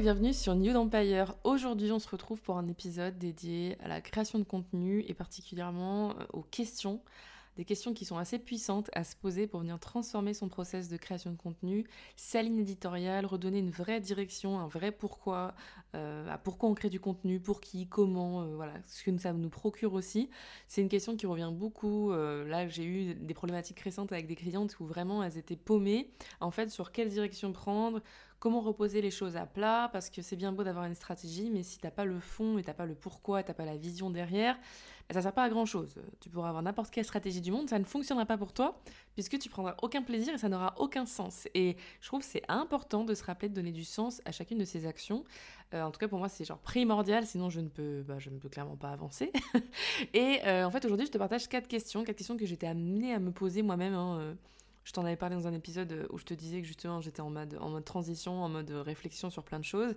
Bienvenue sur New Empire. Aujourd'hui, on se retrouve pour un épisode dédié à la création de contenu et particulièrement euh, aux questions des questions qui sont assez puissantes à se poser pour venir transformer son process de création de contenu, sa ligne éditoriale, redonner une vraie direction, un vrai pourquoi, euh, à pourquoi on crée du contenu, pour qui, comment, euh, voilà, ce que ça nous procure aussi. C'est une question qui revient beaucoup. Là, j'ai eu des problématiques récentes avec des clientes où vraiment elles étaient paumées, en fait, sur quelle direction prendre, comment reposer les choses à plat, parce que c'est bien beau d'avoir une stratégie, mais si t'as pas le fond et t'as pas le pourquoi, t'as pas la vision derrière, ça sert pas à grand chose. Tu pourras avoir n'importe quelle stratégie du monde, ça ne fonctionnera pas pour toi, puisque tu prendras aucun plaisir et ça n'aura aucun sens. Et je trouve que c'est important de se rappeler de donner du sens à chacune de ces actions. Euh, en tout cas, pour moi, c'est genre primordial, sinon je ne peux, bah, je ne peux clairement pas avancer. et euh, en fait, aujourd'hui, je te partage quatre questions, quatre questions que j'étais amenée à me poser moi-même. Hein, euh, je t'en avais parlé dans un épisode euh, où je te disais que justement j'étais en mode, en mode transition, en mode réflexion sur plein de choses.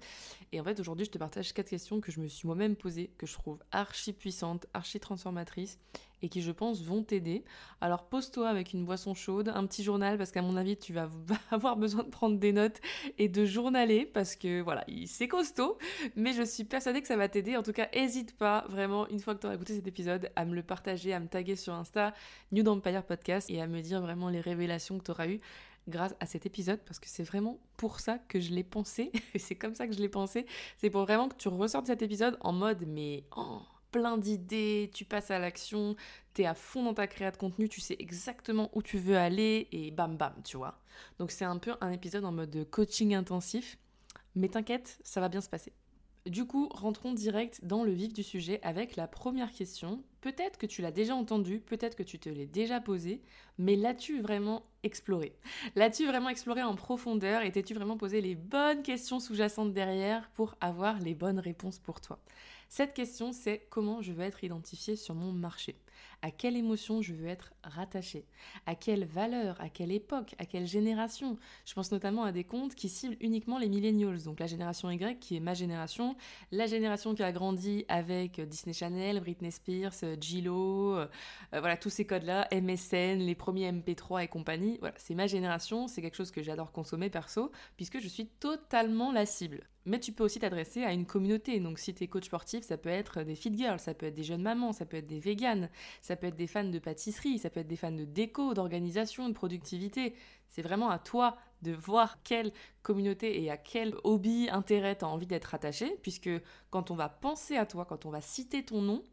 Et en fait aujourd'hui je te partage quatre questions que je me suis moi-même posées, que je trouve archi puissantes, archi transformatrices et qui, je pense, vont t'aider. Alors pose-toi avec une boisson chaude, un petit journal, parce qu'à mon avis, tu vas avoir besoin de prendre des notes et de journaler, parce que voilà, c'est costaud, mais je suis persuadée que ça va t'aider. En tout cas, hésite pas, vraiment, une fois que tu auras écouté cet épisode, à me le partager, à me taguer sur Insta, New Empire Podcast, et à me dire vraiment les révélations que tu auras eues grâce à cet épisode parce que c'est vraiment pour ça que je l'ai pensé c'est comme ça que je l'ai pensé c'est pour vraiment que tu ressortes cet épisode en mode mais plein d'idées, tu passes à l'action, t'es à fond dans ta création de contenu, tu sais exactement où tu veux aller et bam bam, tu vois. Donc c'est un peu un épisode en mode coaching intensif, mais t'inquiète, ça va bien se passer. Du coup, rentrons direct dans le vif du sujet avec la première question. Peut-être que tu l'as déjà entendu, peut-être que tu te l'es déjà posé, mais l'as-tu vraiment exploré L'as-tu vraiment exploré en profondeur et t'es-tu vraiment posé les bonnes questions sous-jacentes derrière pour avoir les bonnes réponses pour toi? Cette question, c'est comment je veux être identifié sur mon marché À quelle émotion je veux être rattaché À quelle valeur? À quelle époque? À quelle génération? Je pense notamment à des comptes qui ciblent uniquement les millennials, donc la génération Y qui est ma génération, la génération qui a grandi avec Disney Channel, Britney Spears, Gillo, euh, voilà tous ces codes-là, MSN, les premiers MP3 et compagnie. Voilà, c'est ma génération, c'est quelque chose que j'adore consommer perso, puisque je suis totalement la cible. Mais tu peux aussi t'adresser à une communauté. Donc si tu es coach sportif, ça peut être des fit girls, ça peut être des jeunes mamans, ça peut être des véganes, ça peut être des fans de pâtisserie, ça peut être des fans de déco, d'organisation, de productivité. C'est vraiment à toi de voir quelle communauté et à quel hobby, intérêt tu as envie d'être attaché, puisque quand on va penser à toi, quand on va citer ton nom,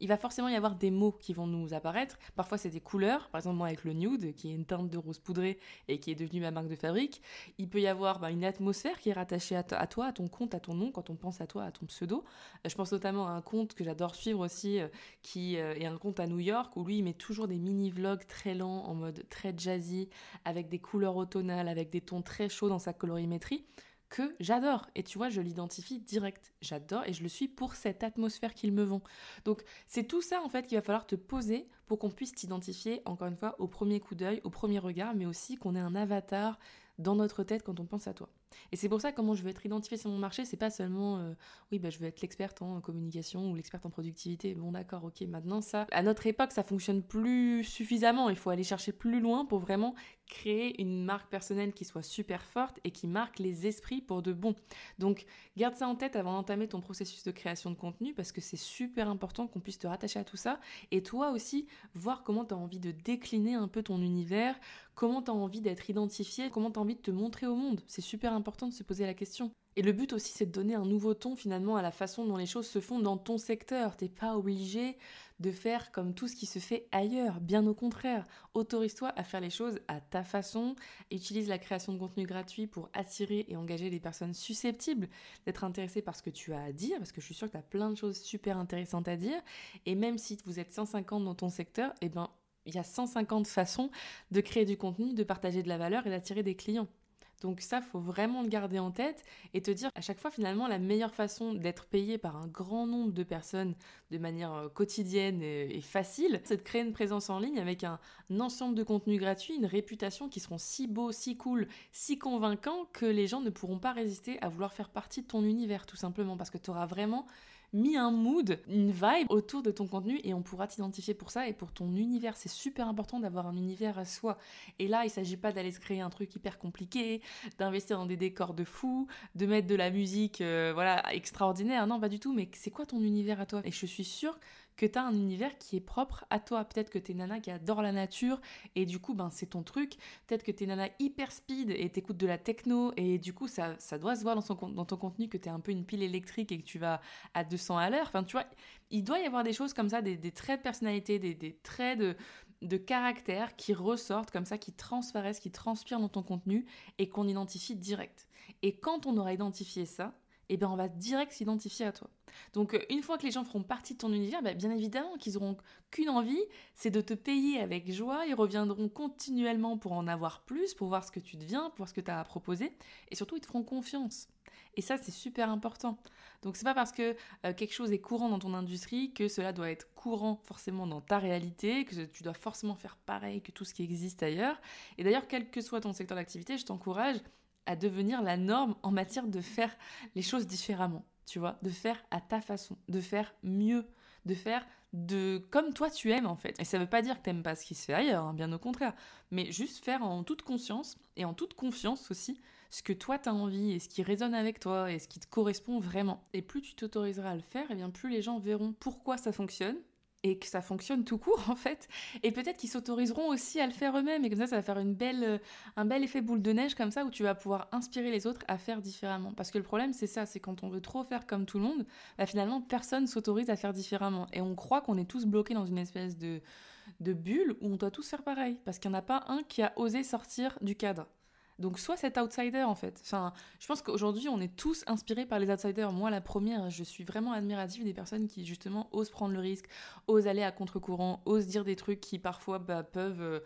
il va forcément y avoir des mots qui vont nous apparaître. Parfois, c'est des couleurs. Par exemple, moi, avec le nude, qui est une teinte de rose poudrée et qui est devenue ma marque de fabrique, il peut y avoir bah, une atmosphère qui est rattachée à, toi, à ton compte, à ton nom, quand on pense à toi, à ton pseudo. Euh, je pense notamment à un compte que j'adore suivre aussi, euh, qui euh, est un compte à New York, où lui, il met toujours des mini-vlogs très lents, en mode très jazzy, avec des couleurs automnales, avec des tons très chauds dans sa colorimétrie que j'adore. Et tu vois, je l'identifie direct. J'adore et je le suis pour cette atmosphère qu'il me vend. Donc c'est tout ça en fait qu'il va falloir te poser pour qu'on puisse t'identifier, encore une fois, au premier coup d'œil, au premier regard, mais aussi qu'on ait un avatar dans notre tête quand on pense à toi. Et c'est pour ça comment je veux être identifiée sur mon marché, c'est pas seulement euh, oui bah je veux être l'experte en communication ou l'experte en productivité. Bon d'accord, ok, maintenant ça à notre époque ça fonctionne plus suffisamment, il faut aller chercher plus loin pour vraiment créer une marque personnelle qui soit super forte et qui marque les esprits pour de bon. Donc garde ça en tête avant d'entamer ton processus de création de contenu parce que c'est super important qu'on puisse te rattacher à tout ça et toi aussi voir comment tu as envie de décliner un peu ton univers, comment tu as envie d'être identifié, comment tu as envie de te montrer au monde. C'est super important de se poser la question. Et le but aussi, c'est de donner un nouveau ton finalement à la façon dont les choses se font dans ton secteur. T'es pas obligé de faire comme tout ce qui se fait ailleurs. Bien au contraire, autorise-toi à faire les choses à ta façon. Utilise la création de contenu gratuit pour attirer et engager des personnes susceptibles d'être intéressées par ce que tu as à dire, parce que je suis sûre que tu as plein de choses super intéressantes à dire. Et même si vous êtes 150 dans ton secteur, eh ben il y a 150 façons de créer du contenu, de partager de la valeur et d'attirer des clients. Donc ça, faut vraiment le garder en tête et te dire à chaque fois finalement la meilleure façon d'être payé par un grand nombre de personnes de manière euh, quotidienne et, facile, c'est de créer une présence en ligne avec un, ensemble de contenus gratuits, une réputation qui seront si beaux, si cool, si convaincants que les gens ne pourront pas résister à vouloir faire partie de ton univers tout simplement. Parce que tu auras vraiment mis un mood, une vibe autour de ton contenu et on pourra t'identifier pour ça et pour ton univers. C'est super important d'avoir un univers à soi. Et là, il s'agit pas d'aller se créer un truc hyper compliqué, d'investir dans des décors de fou, de mettre de la musique euh, voilà extraordinaire. Non, pas du tout. Mais c'est quoi ton univers à toi? Et je suis sûre que tu as un univers qui est propre à toi. Peut-être que tu es nana qui adore la nature et du coup, ben, c'est ton truc. Peut-être que tu es nana hyper speed et t'écoutes de la techno et du coup, ça, ça doit se voir dans, ton contenu que tu es un peu une pile électrique et que tu vas à 200 à l'heure. Enfin, tu vois, il doit y avoir des choses comme ça, des, traits de personnalité, des, traits de, caractère qui ressortent comme ça, qui transparaissent, qui transpirent dans ton contenu et qu'on identifie direct. Et quand on aura identifié ça, eh bien on va direct s'identifier à toi. Donc euh, une fois que les gens feront partie de ton univers, bah, bien évidemment qu'ils auront qu'une envie, c'est de te payer avec joie, ils reviendront continuellement pour en avoir plus, pour voir ce que tu deviens, pour voir ce que tu as à proposer, et surtout ils te feront confiance. Et ça, c'est super important. Donc, c'est pas parce que euh, quelque chose est courant dans ton industrie que cela doit être courant forcément dans ta réalité, que tu dois forcément faire pareil que tout ce qui existe ailleurs. Et d'ailleurs, quel que soit ton secteur d'activité, je t'encourage à devenir la norme en matière de faire les choses différemment, tu vois, de faire à ta façon, de faire mieux, de faire de comme toi tu aimes en fait. Et ça veut pas dire que t'aimes pas ce qui se fait ailleurs, hein, bien au contraire, mais juste faire en toute conscience et en toute confiance aussi ce que toi t'as envie et ce qui résonne avec toi et ce qui te correspond vraiment. Et plus tu t'autoriseras à le faire, et bien plus les gens verront pourquoi ça fonctionne et que ça fonctionne tout court en fait. Et peut-être qu'ils s'autoriseront aussi à le faire eux-mêmes et comme ça ça va faire euh, un bel effet boule de neige comme ça où tu vas pouvoir inspirer les autres à faire différemment. Parce que le problème c'est ça, c'est quand on veut trop faire comme tout le monde, bah, finalement personne s'autorise à faire différemment. Et on croit qu'on est tous bloqués dans une espèce de, de bulle où on doit tous faire pareil. Parce qu'il n'y en a pas un qui a osé sortir du cadre. Donc soit cet outsider en fait. Enfin, je pense qu'aujourd'hui on est tous inspirés par les outsiders. Moi la première, je suis vraiment admirative des personnes qui justement osent prendre le risque, osent aller à contre-courant, osent dire des trucs qui parfois bah, peuvent euh,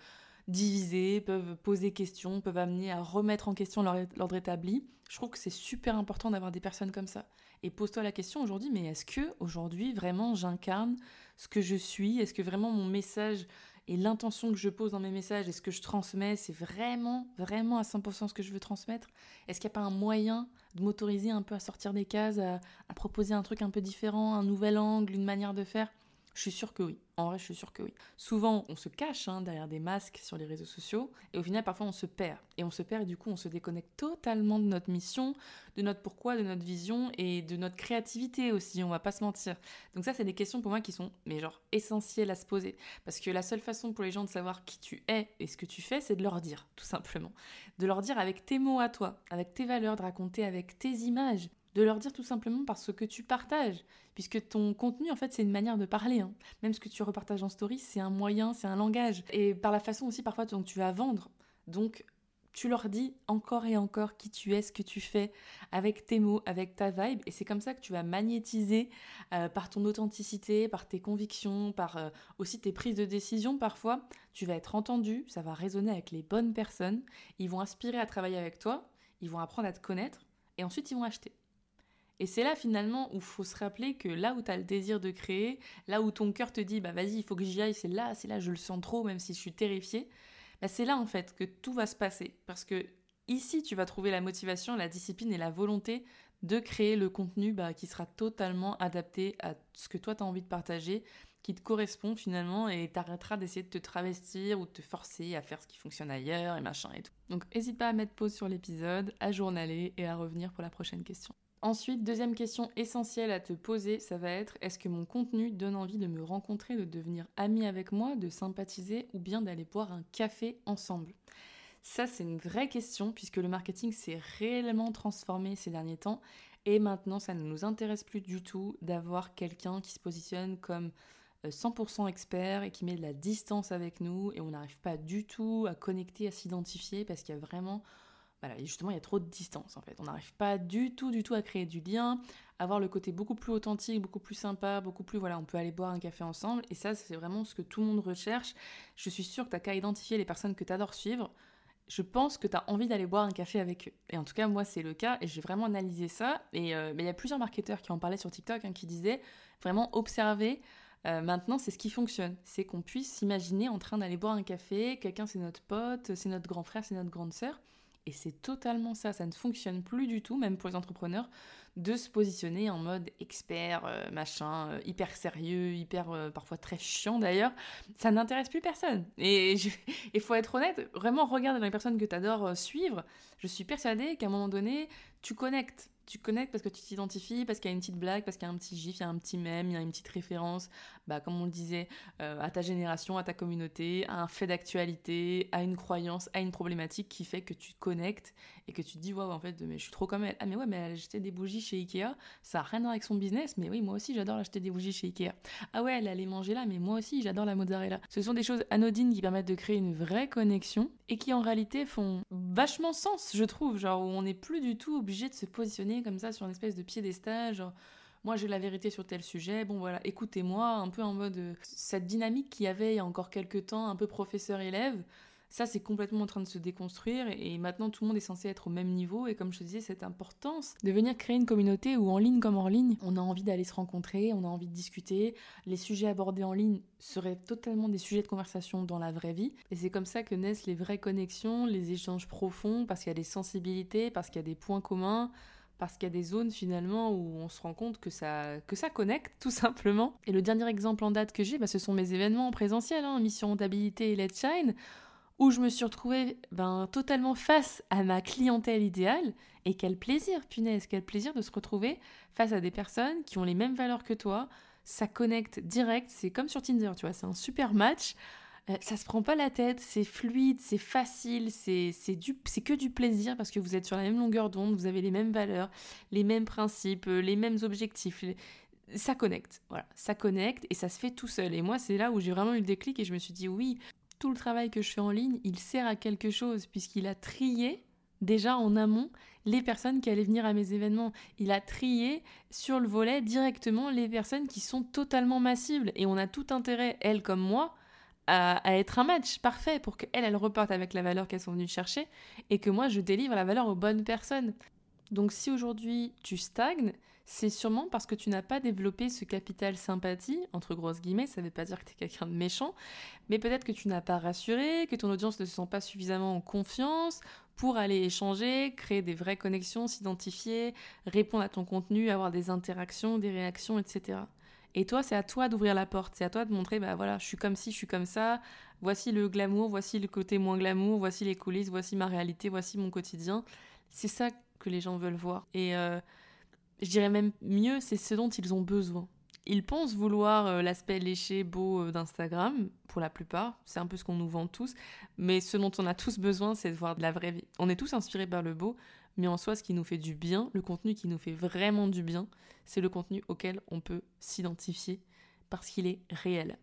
diviser, peuvent poser questions, peuvent amener à remettre en question l'ordre établi. Je trouve que c'est super important d'avoir des personnes comme ça. Et pose-toi la question aujourd'hui, mais est-ce que aujourd'hui vraiment j'incarne ce que je suis? Est-ce que vraiment mon message et l'intention que je pose dans mes messages et ce que je transmets, c'est vraiment, vraiment à 100% ce que je veux transmettre. Est-ce qu'il n'y a pas un moyen de m'autoriser un peu à sortir des cases, à, proposer un truc un peu différent, un nouvel angle, une manière de faire? Je suis sûre que oui. En vrai, je suis sûre que oui. Souvent, on se cache hein, derrière des masques sur les réseaux sociaux et au final, parfois, on se perd. Et on se perd et du coup, on se déconnecte totalement de notre mission, de notre pourquoi, de notre vision et de notre créativité aussi, on va pas se mentir. Donc ça, c'est des questions pour moi qui sont, mais genre, essentielles à se poser. Parce que la seule façon pour les gens de savoir qui tu es et ce que tu fais, c'est de leur dire, tout simplement. De leur dire avec tes mots à toi, avec tes valeurs, de raconter avec tes images de leur dire tout simplement parce que tu partages, puisque ton contenu, en fait, c'est une manière de parler. Hein. Même ce que tu repartages en story, c'est un moyen, c'est un langage. Et par la façon aussi, parfois, dont tu vas vendre. Donc, tu leur dis encore et encore qui tu es, ce que tu fais, avec tes mots, avec ta vibe, et c'est comme ça que tu vas magnétiser euh, par ton authenticité, par tes convictions, par euh, aussi tes prises de décision parfois. Tu vas être entendu, ça va résonner avec les bonnes personnes, ils vont aspirer à travailler avec toi, ils vont apprendre à te connaître, et ensuite ils vont acheter. Et c'est là finalement où faut se rappeler que là où tu as le désir de créer, là où ton cœur te dit bah vas-y, il faut que j'y aille, c'est là, c'est là, je le sens trop, même si je suis terrifiée, bah c'est là en fait que tout va se passer. Parce que ici, tu vas trouver la motivation, la discipline et la volonté de créer le contenu bah, qui sera totalement adapté à ce que toi tu as envie de partager, qui te correspond finalement et t'arrêteras d'essayer de te travestir ou de te forcer à faire ce qui fonctionne ailleurs et machin et tout. Donc n'hésite pas à mettre pause sur l'épisode, à journaler et à revenir pour la prochaine question. Ensuite, deuxième question essentielle à te poser, ça va être est-ce que mon contenu donne envie de me rencontrer, de devenir ami avec moi, de sympathiser ou bien d'aller boire un café ensemble? Ça, c'est une vraie question puisque le marketing s'est réellement transformé ces derniers temps. Et maintenant, ça ne nous intéresse plus du tout d'avoir quelqu'un qui se positionne comme 100% euh, expert et qui met de la distance avec nous. Et on n'arrive pas du tout à connecter, à s'identifier parce qu'il y a vraiment justement, il y a trop de distance en fait. On n'arrive pas du tout, du tout à créer du lien, avoir le côté beaucoup plus authentique, beaucoup plus sympa, beaucoup plus, voilà, on peut aller boire un café ensemble. Et ça, c'est vraiment ce que tout le monde recherche. Je suis sûre que tu n'as qu'à identifier les personnes que tu adores suivre. Je pense que tu as envie d'aller boire un café avec eux. Et en tout cas, moi, c'est le cas. Et j'ai vraiment analysé ça. Et euh, il y a plusieurs marketeurs qui en parlaient sur TikTok, hein, qui disaient vraiment observer. Euh, maintenant, c'est ce qui fonctionne. C'est qu'on puisse s'imaginer en train d'aller boire un café. Quelqu'un, c'est notre pote, c'est notre grand frère, c'est notre grande sœur. Et c'est totalement ça. Ça ne fonctionne plus du tout, même pour les entrepreneurs, de se positionner en mode expert, euh, machin, euh, hyper sérieux, hyper euh, parfois très chiant d'ailleurs, ça n'intéresse plus personne. Et il faut être honnête, vraiment regarde les personnes que tu adores suivre. Je suis persuadée qu'à un moment donné, tu connectes tu connectes parce que tu t'identifies, parce qu'il y a une petite blague, parce qu'il y a un petit gif, il y a un petit mème, il y a une petite référence, bah, comme on le disait, euh, à ta génération, à ta communauté, à un fait d'actualité, à une croyance, à une problématique qui fait que tu te connectes et que tu te dis, waouh, en fait, mais je suis trop comme elle. Ah, mais ouais, mais elle achetait des bougies chez Ikea, ça n'a rien à voir avec son business, mais oui, moi aussi, j'adore acheter des bougies chez Ikea. Ah ouais, elle allait manger là, mais moi aussi, j'adore la mozzarella. Ce sont des choses anodines qui permettent de créer une vraie connexion et qui en réalité font vachement sens, je trouve, genre où on n'est plus du tout obligé de se positionner comme ça sur une espèce de piédestal, genre moi j'ai la vérité sur tel sujet, bon voilà, écoutez-moi, un peu en mode euh, cette dynamique qu'il y avait il y a encore quelques temps, un peu professeur-élève, ça c'est complètement en train de se déconstruire et maintenant tout le monde est censé être au même niveau et comme je te disais cette importance de venir créer une communauté où en ligne comme en ligne on a envie d'aller se rencontrer, on a envie de discuter, les sujets abordés en ligne seraient totalement des sujets de conversation dans la vraie vie et c'est comme ça que naissent les vraies connexions, les échanges profonds parce qu'il y a des sensibilités, parce qu'il y a des points communs, parce qu'il y a des zones finalement où on se rend compte que ça, que ça connecte tout simplement. Et le dernier exemple en date que j'ai, bah, ce sont mes événements en présentiel, hein, Mission Rentabilité et Let's Shine, où je me suis retrouvée ben, totalement face à ma clientèle idéale. Et quel plaisir, punaise, quel plaisir de se retrouver face à des personnes qui ont les mêmes valeurs que toi. Ça connecte direct, c'est comme sur Tinder, tu vois, c'est un super match. Euh, ça se prend pas la tête, c'est fluide, c'est facile, c'est que du plaisir parce que vous êtes sur la même longueur d'onde, vous avez les mêmes valeurs, les mêmes principes, euh, les mêmes objectifs. Ça connecte, voilà, ça connecte et ça se fait tout seul. Et moi, c'est là où j'ai vraiment eu le déclic et je me suis dit oui, tout le travail que je fais en ligne, il sert à quelque chose puisqu'il a trié déjà en amont les personnes qui allaient venir à mes événements. Il a trié sur le volet directement les personnes qui sont totalement massives. Et on a tout intérêt, elle comme moi, à, être un match parfait pour qu'elle, elle reparte avec la valeur qu'elles sont venues chercher et que moi, je délivre la valeur aux bonnes personnes. Donc si aujourd'hui tu stagnes, c'est sûrement parce que tu n'as pas développé ce capital sympathie, entre grosses guillemets, ça ne veut pas dire que tu es quelqu'un de méchant, mais peut-être que tu n'as pas rassuré, que ton audience ne se sent pas suffisamment en confiance pour aller échanger, créer des vraies connexions, s'identifier, répondre à ton contenu, avoir des interactions, des réactions, etc. Et toi, c'est à toi d'ouvrir la porte, c'est à toi de montrer, bah voilà, je suis comme ci, je suis comme ça, voici le glamour, voici le côté moins glamour, voici les coulisses, voici ma réalité, voici mon quotidien. C'est ça que les gens veulent voir. Et euh, je dirais même mieux, c'est ce dont ils ont besoin. Ils pensent vouloir euh, l'aspect léché, beau euh, d'Instagram, pour la plupart, c'est un peu ce qu'on nous vend tous, mais ce dont on a tous besoin, c'est de voir de la vraie vie. On est tous inspirés par le beau, mais en soi, ce qui nous fait du bien, le contenu qui nous fait vraiment du bien, c'est le contenu auquel on peut s'identifier parce qu'il est réel.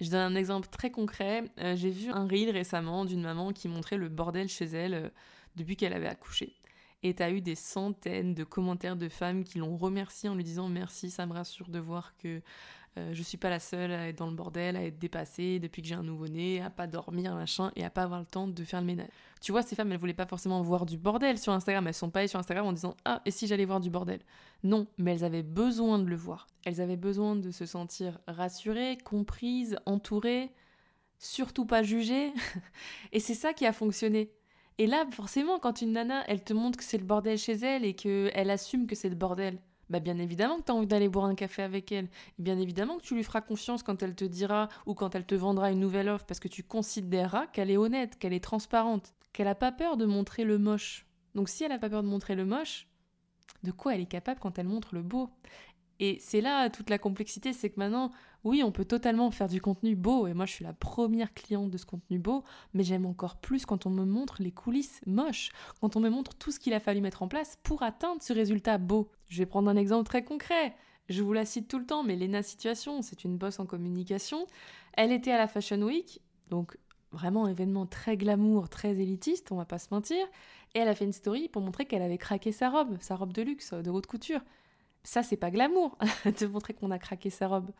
Je donne un exemple très concret. Euh, j'ai vu un reel récemment d'une maman qui montrait le bordel chez elle euh, depuis qu'elle avait accouché. Et tu as eu des centaines de commentaires de femmes qui l'ont remercié en lui disant merci, ça me rassure de voir que euh, je suis pas la seule à être dans le bordel, à être dépassée depuis que j'ai un nouveau-né, à pas dormir, machin, et à pas avoir le temps de faire le ménage. Tu vois, ces femmes, elles voulaient pas forcément voir du bordel sur Instagram. Elles sont pas allées sur Instagram en disant Ah, et si j'allais voir du bordel? Non, mais elles avaient besoin de le voir. Elles avaient besoin de se sentir rassurées, comprises, entourées, surtout pas jugées. et c'est ça qui a fonctionné. Et là, forcément, quand une nana, elle te montre que c'est le bordel chez elle et qu'elle assume que c'est le bordel, bah bien évidemment que tu as envie d'aller boire un café avec elle. bien évidemment que tu lui feras confiance quand elle te dira ou quand elle te vendra une nouvelle offre parce que tu considéreras qu'elle est honnête, qu'elle est transparente, qu'elle n'a pas peur de montrer le moche. Donc si elle n'a pas peur de montrer le moche, de quoi elle est capable quand elle montre le beau? Et c'est là toute la complexité, c'est que maintenant, oui, on peut totalement faire du contenu beau, et moi je suis la première cliente de ce contenu beau, mais j'aime encore plus quand on me montre les coulisses moches, quand on me montre tout ce qu'il a fallu mettre en place pour atteindre ce résultat beau. Je vais prendre un exemple très concret. Je vous la cite tout le temps, mais Lena Situation, c'est une bosse en communication. Elle était à la Fashion Week, donc vraiment événement très glamour, très élitiste, on va pas se mentir, et elle a fait une story pour montrer qu'elle avait craqué sa robe, sa robe de luxe, de haute couture. Ça, c'est pas glamour de montrer qu'on a craqué sa robe.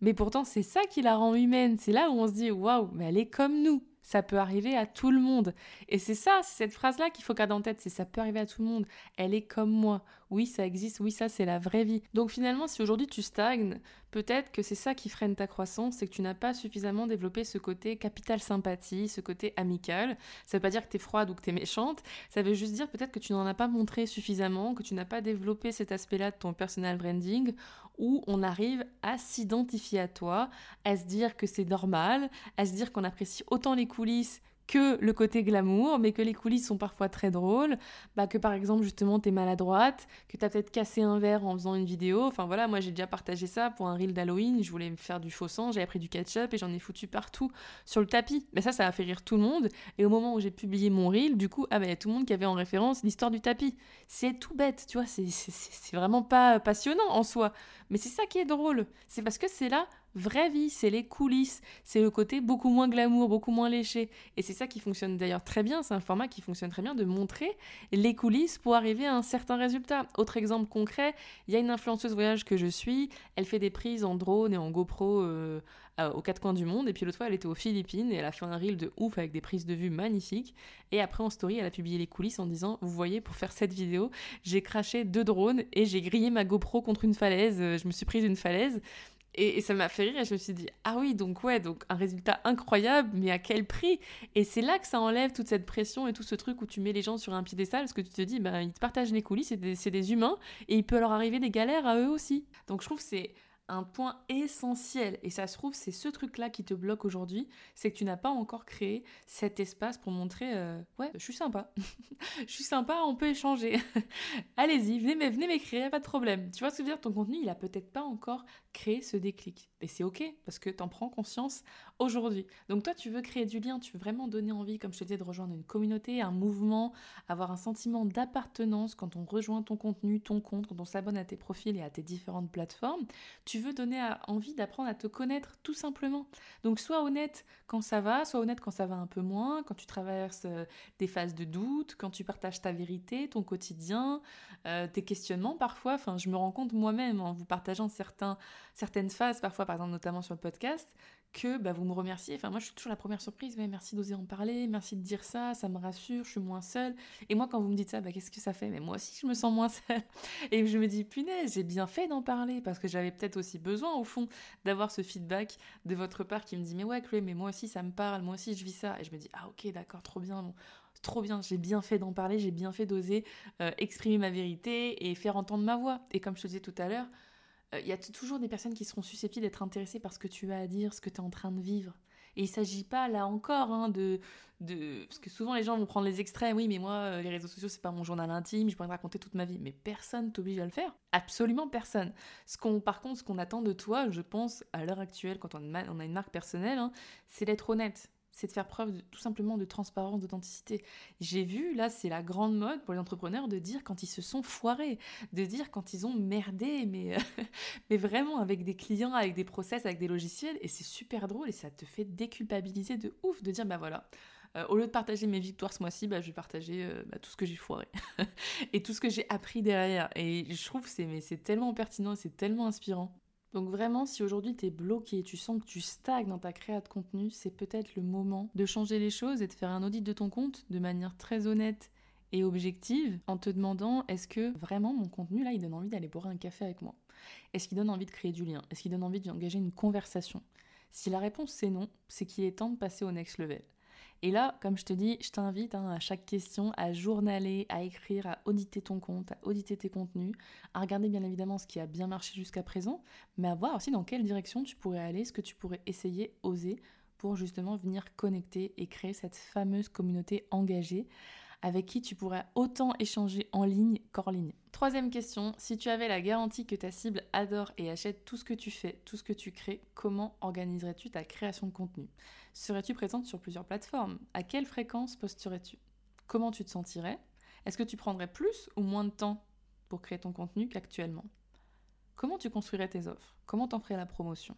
Mais pourtant, c'est ça qui la rend humaine. C'est là où on se dit waouh, mais elle est comme nous. Ça peut arriver à tout le monde. Et c'est ça, c'est cette phrase-là qu'il faut garder en tête, c'est ça peut arriver à tout le monde. Elle est comme moi. Oui, ça existe, oui, ça c'est la vraie vie. Donc finalement, si aujourd'hui tu stagnes, peut-être que c'est ça qui freine ta croissance, c'est que tu n'as pas suffisamment développé ce côté capital sympathie, ce côté amical. Ça veut pas dire que tu es froide ou que tu es méchante, ça veut juste dire peut-être que tu n'en as pas montré suffisamment, que tu n'as pas développé cet aspect-là de ton personal branding où on arrive à s'identifier à toi, à se dire que c'est normal, à se dire qu'on apprécie autant les coulisses que le côté glamour, mais que les coulisses sont parfois très drôles, bah que par exemple justement t'es maladroite, que t'as peut-être cassé un verre en faisant une vidéo, enfin voilà, moi j'ai déjà partagé ça pour un reel d'Halloween, je voulais faire du faux sang, j'avais pris du ketchup et j'en ai foutu partout sur le tapis. Mais ça, ça a fait rire tout le monde, et au moment où j'ai publié mon reel, du coup, ah bah y a tout le monde qui avait en référence l'histoire du tapis. C'est tout bête, tu vois, c'est vraiment pas passionnant en soi, mais c'est ça qui est drôle, c'est parce que c'est là vraie vie, c'est les coulisses, c'est le côté beaucoup moins glamour, beaucoup moins léché. Et c'est ça qui fonctionne d'ailleurs très bien, c'est un format qui fonctionne très bien de montrer les coulisses pour arriver à un certain résultat. Autre exemple concret, il y a une influenceuse voyage que je suis, elle fait des prises en drone et en GoPro euh, aux quatre coins du monde, et puis l'autre fois elle était aux Philippines et elle a fait un reel de ouf avec des prises de vue magnifiques. Et après en story, elle a publié les coulisses en disant, vous voyez, pour faire cette vidéo, j'ai craché deux drones et j'ai grillé ma GoPro contre une falaise, je me suis prise une falaise. Et, ça m'a fait rire et je me suis dit, ah oui, donc ouais, donc un résultat incroyable, mais à quel prix? Et c'est là que ça enlève toute cette pression et tout ce truc où tu mets les gens sur un piédestal parce que tu te dis, bah, ils te partagent les coulisses, c'est des, des, humains et il peut leur arriver des galères à eux aussi. Donc je trouve que c'est un point essentiel, et ça se trouve, c'est ce truc-là qui te bloque aujourd'hui, c'est que tu n'as pas encore créé cet espace pour montrer euh, Ouais, je suis sympa, je suis sympa, on peut échanger. Allez-y, venez, venez m'écrire, pas de problème. Tu vois ce que je veux dire? Ton contenu, il a peut-être pas encore créé ce déclic. Et c'est ok, parce que tu en prends conscience aujourd'hui. Donc toi, tu veux créer du lien, tu veux vraiment donner envie, comme je te disais, de rejoindre une communauté, un mouvement, avoir un sentiment d'appartenance quand on rejoint ton contenu, ton compte, quand on s'abonne à tes profils et à tes différentes plateformes. Tu veux donner envie d'apprendre à te connaître tout simplement. Donc sois honnête quand ça va, sois honnête quand ça va un peu moins, quand tu traverses euh, des phases de doute, quand tu partages ta vérité, ton quotidien, euh, tes questionnements parfois. Enfin, je me rends compte moi-même en vous partageant certains, certaines phases, parfois par notamment sur le podcast, que bah, vous me remerciez. Enfin, moi, je suis toujours la première surprise. Ouais, merci d'oser en parler, merci de dire ça, ça me rassure, je suis moins seule. Et moi, quand vous me dites ça, bah, qu'est-ce que ça fait? Mais moi aussi, je me sens moins seule. Et je me dis, punaise, j'ai bien fait d'en parler parce que j'avais peut-être aussi besoin, au fond, d'avoir ce feedback de votre part qui me dit, mais ouais, Chloé, mais moi aussi, ça me parle, moi aussi, je vis ça. Et je me dis, ah, ok, d'accord, trop bien. trop bien, j'ai bien fait d'en parler, j'ai bien fait d'oser euh, exprimer ma vérité et faire entendre ma voix. Et comme je te disais tout à l'heure, il y a toujours des personnes qui seront susceptibles d'être intéressées par ce que tu as à dire, ce que tu es en train de vivre. Et il ne s'agit pas, là encore, hein, de, de... Parce que souvent, les gens vont prendre les extraits. Oui, mais moi, euh, les réseaux sociaux, c'est pas mon journal intime, je pourrais raconter toute ma vie. Mais personne t'oblige à le faire. Absolument personne. Par contre, ce qu'on attend de toi, je pense, à l'heure actuelle, quand on a une marque personnelle, hein, c'est d'être honnête c'est de faire preuve tout simplement de transparence, d'authenticité. J'ai vu, là, c'est la grande mode pour les entrepreneurs de dire quand ils se sont foirés, de dire quand ils ont merdé, mais, mais vraiment avec des clients, avec des process, avec des logiciels, et c'est super drôle et ça te fait déculpabiliser de ouf, de dire bah voilà. Euh, au lieu de partager mes victoires ce mois-ci, bah, je vais partager euh, bah, tout ce que j'ai foiré et tout ce que j'ai appris derrière. Et je trouve que c'est tellement pertinent, c'est tellement inspirant. Donc vraiment, si aujourd'hui tu es bloqué, tu sens que tu stagnes dans ta création de contenu, c'est peut-être le moment de changer les choses et de faire un audit de ton compte de manière très honnête et objective en te demandant est-ce que vraiment mon contenu là il donne envie d'aller boire un café avec moi? Est-ce qu'il donne envie de créer du lien? Est-ce qu'il donne envie d'engager une conversation? Si la réponse c'est non, c'est qu'il est temps de passer au next level. Et là, comme je te dis, je t'invite hein, à chaque question à journaler, à écrire, à auditer ton compte, à auditer tes contenus, à regarder bien évidemment ce qui a bien marché jusqu'à présent, mais à voir aussi dans quelle direction tu pourrais aller, ce que tu pourrais essayer, oser pour justement venir connecter et créer cette fameuse communauté engagée avec qui tu pourrais autant échanger en ligne qu'hors ligne. Troisième question, si tu avais la garantie que ta cible adore et achète tout ce que tu fais, tout ce que tu crées, comment organiserais-tu ta création de contenu? Serais-tu présente sur plusieurs plateformes? À quelle fréquence posterais-tu? Comment tu te sentirais? Est-ce que tu prendrais plus ou moins de temps pour créer ton contenu qu'actuellement? Comment tu construirais tes offres? Comment t'en ferais la promotion?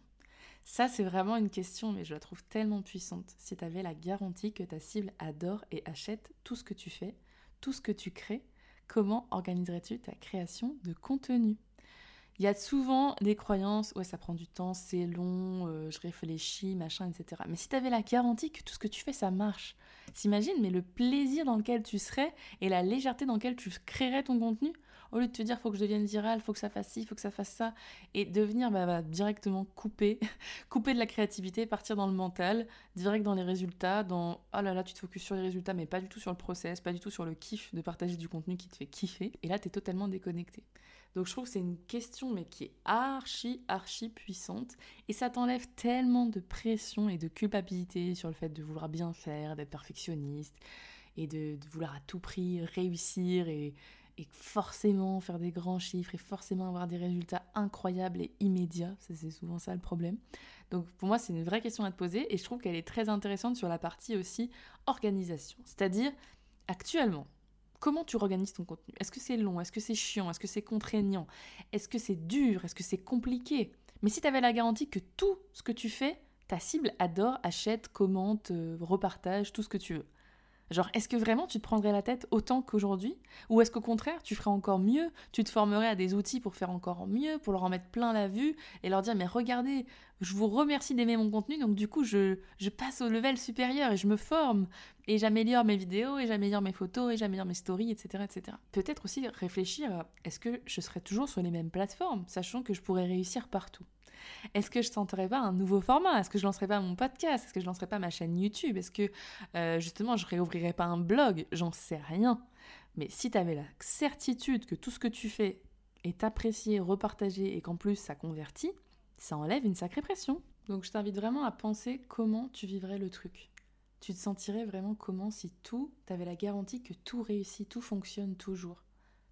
Ça, c'est vraiment une question, mais je la trouve tellement puissante. Si tu avais la garantie que ta cible adore et achète tout ce que tu fais, tout ce que tu crées, comment organiserais-tu ta création de contenu? Il y a souvent des croyances, ouais, ça prend du temps, c'est long, euh, je réfléchis, machin, etc. Mais si tu avais la garantie que tout ce que tu fais, ça marche, t'imagines, mais le plaisir dans lequel tu serais et la légèreté dans laquelle tu créerais ton contenu, au lieu de te dire faut que je devienne viral, faut que ça fasse ci, faut que ça fasse ça, et devenir bah, bah, directement couper, couper de la créativité, partir dans le mental, direct dans les résultats, dans oh là là, tu te focuses sur les résultats, mais pas du tout sur le process, pas du tout sur le kiff de partager du contenu qui te fait kiffer, et là tu es totalement déconnecté. Donc je trouve que c'est une question mais qui est archi archi puissante et ça t'enlève tellement de pression et de culpabilité sur le fait de vouloir bien faire, d'être perfectionniste et de, vouloir à tout prix réussir et, et forcément faire des grands chiffres et forcément avoir des résultats incroyables et immédiats. C'est souvent ça le problème. Donc pour moi, c'est une vraie question à te poser et je trouve qu'elle est très intéressante sur la partie aussi organisation. C'est-à-dire, actuellement, comment tu organises ton contenu? Est-ce que c'est long? Est-ce que c'est chiant? Est-ce que c'est contraignant? Est-ce que c'est dur? Est-ce que c'est compliqué? Mais si tu avais la garantie que tout ce que tu fais, ta cible adore, achète, commente, euh, repartage, tout ce que tu veux. Genre, est-ce que vraiment tu te prendrais la tête autant qu'aujourd'hui? Ou est-ce qu'au contraire, tu ferais encore mieux? Tu te formerais à des outils pour faire encore mieux, pour leur en mettre plein la vue et leur dire Mais regardez, je vous remercie d'aimer mon contenu, donc du coup, je, je passe au level supérieur et je me forme et j'améliore mes vidéos et j'améliore mes photos et j'améliore mes stories, etc. etc. Peut-être aussi réfléchir est-ce que je serais toujours sur les mêmes plateformes, sachant que je pourrais réussir partout? Est-ce que je tenterais pas un nouveau format? Est-ce que je lancerais pas mon podcast? Est-ce que je lancerais pas ma chaîne YouTube? Est-ce que euh, justement je réouvrirais pas un blog? J'en sais rien. Mais si tu avais la certitude que tout ce que tu fais est apprécié, repartagé et qu'en plus ça convertit, ça enlève une sacrée pression. Donc je t'invite vraiment à penser comment tu vivrais le truc. Tu te sentirais vraiment comment si tout, t'avais la garantie que tout réussit, tout fonctionne toujours?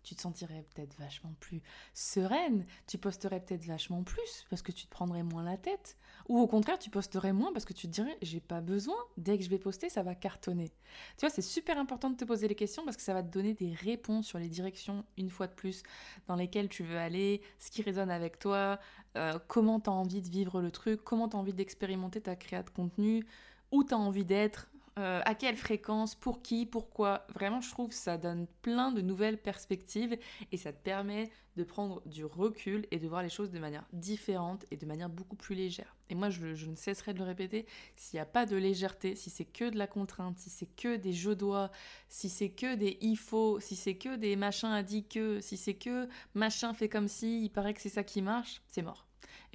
Tu te sentirais peut-être vachement plus sereine, tu posterais peut-être vachement plus parce que tu te prendrais moins la tête, ou au contraire tu posterais moins parce que tu te dirais j'ai pas besoin, dès que je vais poster ça va cartonner. Tu vois, c'est super important de te poser les questions parce que ça va te donner des réponses sur les directions, une fois de plus, dans lesquelles tu veux aller, ce qui résonne avec toi, euh, comment tu as envie de vivre le truc, comment tu as envie d'expérimenter ta création de contenu, où tu as envie d'être, euh, à quelle fréquence, pour qui, pourquoi. Vraiment, je trouve que ça donne plein de nouvelles perspectives et ça te permet de prendre du recul et de voir les choses de manière différente et de manière beaucoup plus légère. Et moi, je, ne cesserai de le répéter, s'il n'y a pas de légèreté, si c'est que de la contrainte, si c'est que des jeux doigts, si c'est que des il faut, si c'est que des machins a dit que, si c'est que machin fait comme si, il paraît que c'est ça qui marche, c'est mort.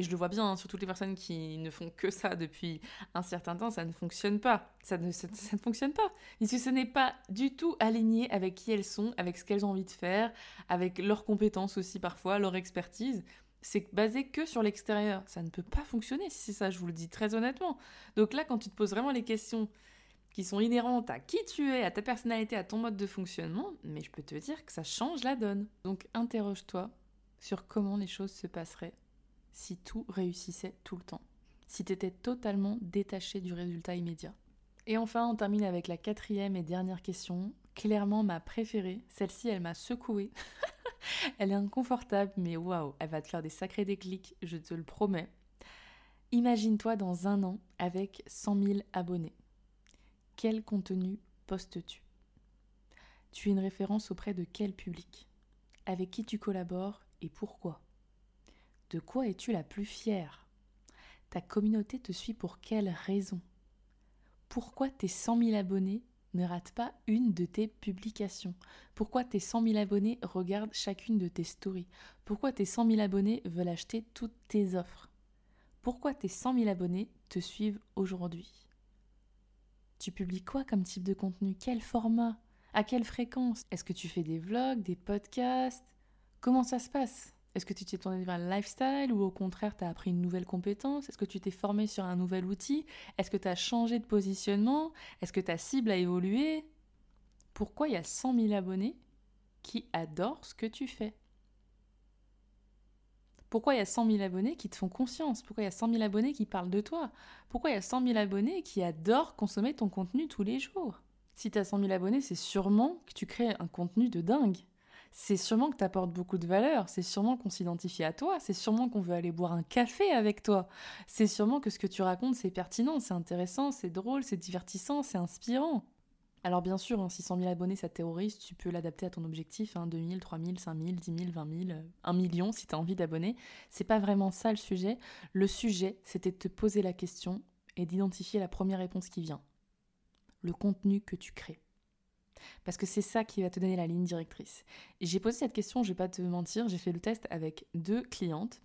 Et je le vois bien hein, sur toutes les personnes qui ne font que ça depuis un certain temps, ça ne fonctionne pas. Ça ne, fonctionne pas. Et si ce n'est pas du tout aligné avec qui elles sont, avec ce qu'elles ont envie de faire, avec leurs compétences aussi parfois, leur expertise. C'est basé que sur l'extérieur. Ça ne peut pas fonctionner si c'est ça, je vous le dis très honnêtement. Donc là, quand tu te poses vraiment les questions qui sont inhérentes à qui tu es, à ta personnalité, à ton mode de fonctionnement, mais je peux te dire que ça change la donne. Donc interroge-toi sur comment les choses se passeraient si tout réussissait tout le temps, si tu étais totalement détaché du résultat immédiat. Et enfin, on termine avec la quatrième et dernière question, clairement ma préférée. Celle-ci, elle m'a secouée. elle est inconfortable, mais waouh, elle va te faire des sacrés déclics, je te le promets. Imagine-toi dans un an avec 100 000 abonnés. Quel contenu postes-tu? Tu es une référence auprès de quel public? Avec qui tu collabores et pourquoi? De quoi es-tu la plus fière? Ta communauté te suit pour quelle raison? Pourquoi tes 100 000 abonnés ne ratent pas une de tes publications? Pourquoi tes 100 000 abonnés regardent chacune de tes stories? Pourquoi tes 100 000 abonnés veulent acheter toutes tes offres? Pourquoi tes 100 000 abonnés te suivent aujourd'hui? Tu publies quoi comme type de contenu? Quel format? À quelle fréquence? Est-ce que tu fais des vlogs, des podcasts? Comment ça se passe? Est-ce que tu t'es tourné vers le lifestyle ou au contraire tu as appris une nouvelle compétence? Est-ce que tu t'es formé sur un nouvel outil? Est-ce que tu as changé de positionnement? Est-ce que ta cible a évolué? Pourquoi il y a 100 000 abonnés qui adorent ce que tu fais? Pourquoi il y a 100 000 abonnés qui te font conscience? Pourquoi il y a 100 000 abonnés qui parlent de toi? Pourquoi il y a 100 000 abonnés qui adorent consommer ton contenu tous les jours? Si tu as 100 000 abonnés, c'est sûrement que tu crées un contenu de dingue c'est sûrement que tu apportes beaucoup de valeur, c'est sûrement qu'on s'identifie à toi, c'est sûrement qu'on veut aller boire un café avec toi, c'est sûrement que ce que tu racontes c'est pertinent, c'est intéressant, c'est drôle, c'est divertissant, c'est inspirant. Alors bien sûr, hein, si 100 000 abonnés ça te terrorise, tu peux l'adapter à ton objectif, hein, 2 000, 3 000, 5 000, 10 000, 20 000, 1 million si tu as envie d'abonner. C'est pas vraiment ça le sujet. Le sujet, c'était de te poser la question et d'identifier la première réponse qui vient. Le contenu que tu crées. Parce que c'est ça qui va te donner la ligne directrice. J'ai posé cette question, je vais pas te mentir, j'ai fait le test avec deux clientes.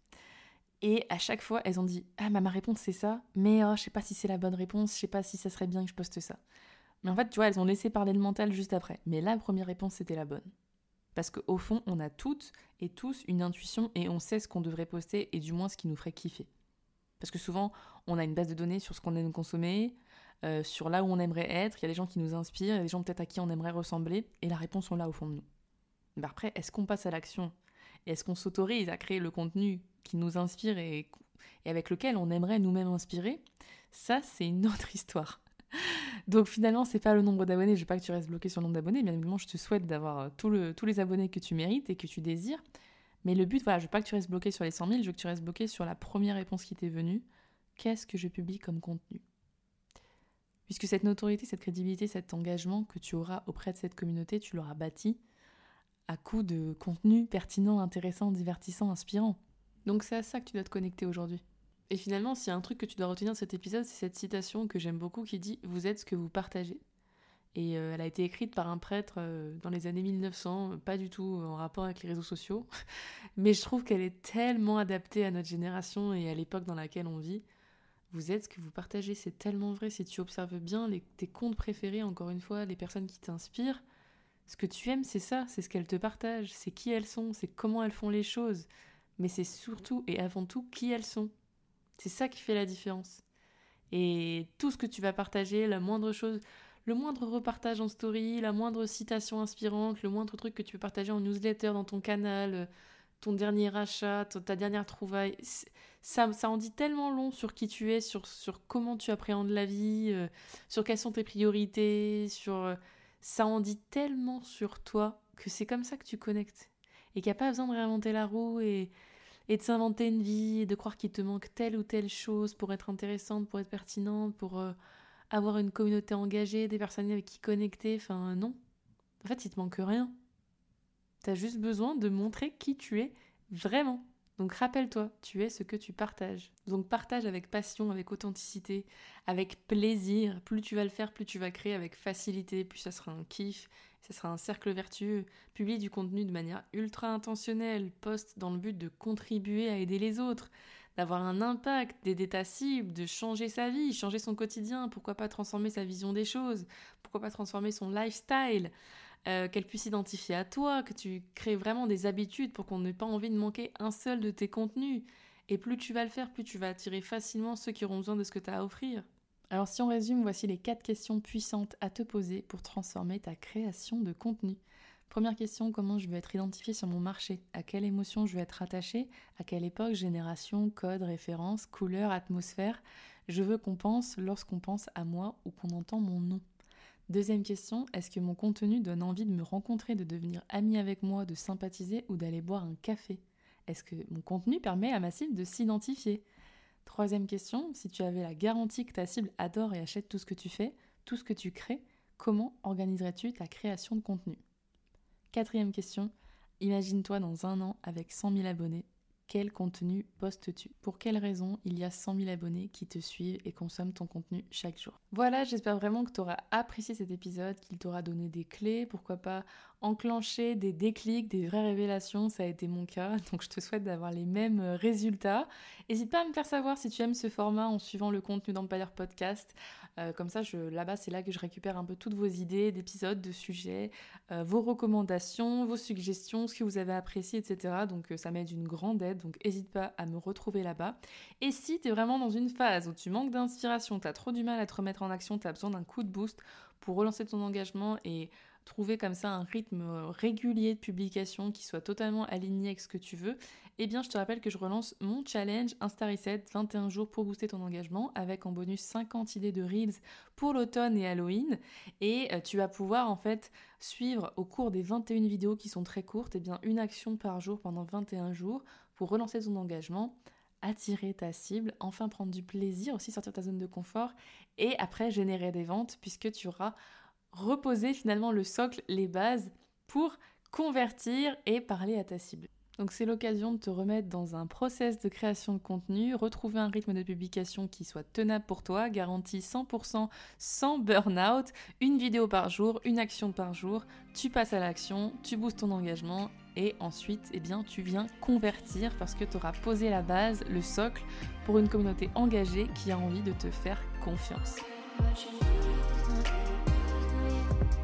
Et à chaque fois, elles ont dit Ah, ma réponse c'est ça, mais oh, je sais pas si c'est la bonne réponse, je sais pas si ça serait bien que je poste ça. Mais en fait, tu vois, elles ont laissé parler le mental juste après. Mais la première réponse, c'était la bonne. Parce qu'au fond, on a toutes et tous une intuition et on sait ce qu'on devrait poster et du moins ce qui nous ferait kiffer. Parce que souvent, on a une base de données sur ce qu'on aime consommer, euh, sur là où on aimerait être, il y a des gens qui nous inspirent, il y a des gens peut-être à qui on aimerait ressembler, et la réponse sont là au fond de nous. Mais après, est-ce qu'on passe à l'action? Est-ce qu'on s'autorise à créer le contenu qui nous inspire et, et avec lequel on aimerait nous-mêmes inspirer? Ça, c'est une autre histoire. Donc finalement, c'est pas le nombre d'abonnés, je veux pas que tu restes bloqué sur le nombre d'abonnés, bien évidemment, je te souhaite d'avoir euh, tous les abonnés que tu mérites et que tu désires. Mais le but, voilà, je veux pas que tu restes bloqué sur les 100 000, je veux que tu restes bloqué sur la première réponse qui t'est venue. Qu'est-ce que je publie comme contenu? Puisque cette notoriété, cette crédibilité, cet engagement que tu auras auprès de cette communauté, tu l'auras bâti à coup de contenu pertinent, intéressant, divertissant, inspirant. Donc c'est à ça que tu dois te connecter aujourd'hui. Et finalement, s'il y a un truc que tu dois retenir de cet épisode, c'est cette citation que j'aime beaucoup qui dit Vous êtes ce que vous partagez. Et euh, elle a été écrite par un prêtre euh, dans les années 1900, pas du tout en rapport avec les réseaux sociaux. Mais je trouve qu'elle est tellement adaptée à notre génération et à l'époque dans laquelle on vit. Vous êtes ce que vous partagez, c'est tellement vrai. Si tu observes bien les, tes comptes préférés, encore une fois, les personnes qui t'inspirent, ce que tu aimes, c'est ça, c'est ce qu'elles te partagent, c'est qui elles sont, c'est comment elles font les choses. Mais c'est surtout et avant tout qui elles sont. C'est ça qui fait la différence. Et tout ce que tu vas partager, la moindre chose, le moindre repartage en story, la moindre citation inspirante, le moindre truc que tu veux partager en newsletter dans ton canal, euh, ton dernier achat, ta dernière trouvaille, ça, ça en dit tellement long sur qui tu es, sur, sur comment tu appréhendes la vie, euh, sur quelles sont tes priorités, sur... Euh, ça en dit tellement sur toi que c'est comme ça que tu connectes. Et qu'il n'y a pas besoin de réinventer la roue et, et de s'inventer une vie et de croire qu'il te manque telle ou telle chose pour être intéressante, pour être pertinente, pour euh, avoir une communauté engagée, des personnes avec qui connecter. Enfin, non. En fait, il te manque rien. Tu as juste besoin de montrer qui tu es vraiment. Donc rappelle-toi, tu es ce que tu partages. Donc partage avec passion, avec authenticité, avec plaisir. Plus tu vas le faire, plus tu vas créer avec facilité, plus ça sera un kiff, ça sera un cercle vertueux. Publie du contenu de manière ultra intentionnelle, poste dans le but de contribuer à aider les autres, d'avoir un impact, d'aider ta cible, de changer sa vie, changer son quotidien, pourquoi pas transformer sa vision des choses, pourquoi pas transformer son lifestyle? Euh, qu'elle puisse s'identifier à toi, que tu crées vraiment des habitudes pour qu'on n'ait pas envie de manquer un seul de tes contenus. Et plus tu vas le faire, plus tu vas attirer facilement ceux qui auront besoin de ce que tu as à offrir. Alors si on résume, voici les quatre questions puissantes à te poser pour transformer ta création de contenu. Première question, comment je veux être identifié sur mon marché? À quelle émotion je veux être attaché? À quelle époque, génération, code, référence, couleur, atmosphère? Je veux qu'on pense lorsqu'on pense à moi ou qu'on entend mon nom. Deuxième question, est-ce que mon contenu donne envie de me rencontrer, de devenir ami avec moi, de sympathiser ou d'aller boire un café? Est-ce que mon contenu permet à ma cible de s'identifier? Troisième question, si tu avais la garantie que ta cible adore et achète tout ce que tu fais, tout ce que tu crées, comment organiserais-tu ta création de contenu? Quatrième question, imagine-toi dans un an avec 100 000 abonnés, quel contenu postes-tu? Pour quelle raison il y a 100 000 abonnés qui te suivent et consomment ton contenu chaque jour? Voilà, j'espère vraiment que tu auras apprécié cet épisode, qu'il t'aura donné des clés, pourquoi pas enclencher des déclics, des vraies révélations, ça a été mon cas, donc je te souhaite d'avoir les mêmes euh, résultats. N'hésite pas à me faire savoir si tu aimes ce format en suivant le contenu d'Empire Podcast. Euh, comme ça, là-bas, c'est là que je récupère un peu toutes vos idées d'épisodes, de sujets, euh, vos recommandations, vos suggestions, ce que vous avez apprécié, etc. Donc ça m'aide une grande aide, donc n'hésite pas à me retrouver là-bas. Et si tu es vraiment dans une phase où tu manques d'inspiration, tu as trop du mal à te remettre en action, tu as besoin d'un coup de boost pour relancer ton engagement et trouver comme ça un rythme euh, régulier de publication qui soit totalement aligné avec ce que tu veux, eh bien je te rappelle que je relance mon challenge Insta Reset 21 jours pour booster ton engagement avec en bonus 50 idées de Reels pour l'automne et Halloween. Et euh, tu vas pouvoir en fait suivre au cours des 21 vidéos qui sont très courtes, eh bien une action par jour pendant 21 jours pour relancer ton engagement attirer ta cible, enfin prendre du plaisir, aussi sortir ta zone de confort et après générer des ventes puisque tu auras reposer finalement le socle, les bases pour convertir et parler à ta cible. Donc c'est l'occasion de te remettre dans un process de création de contenu, retrouver un rythme de publication qui soit tenable pour toi, garanti 100% sans burn-out, une vidéo par jour, une action par jour, tu passes à l'action, tu boostes ton engagement et ensuite eh tu viens convertir parce que tu auras posé la base, le socle pour une communauté engagée qui a envie de te faire confiance.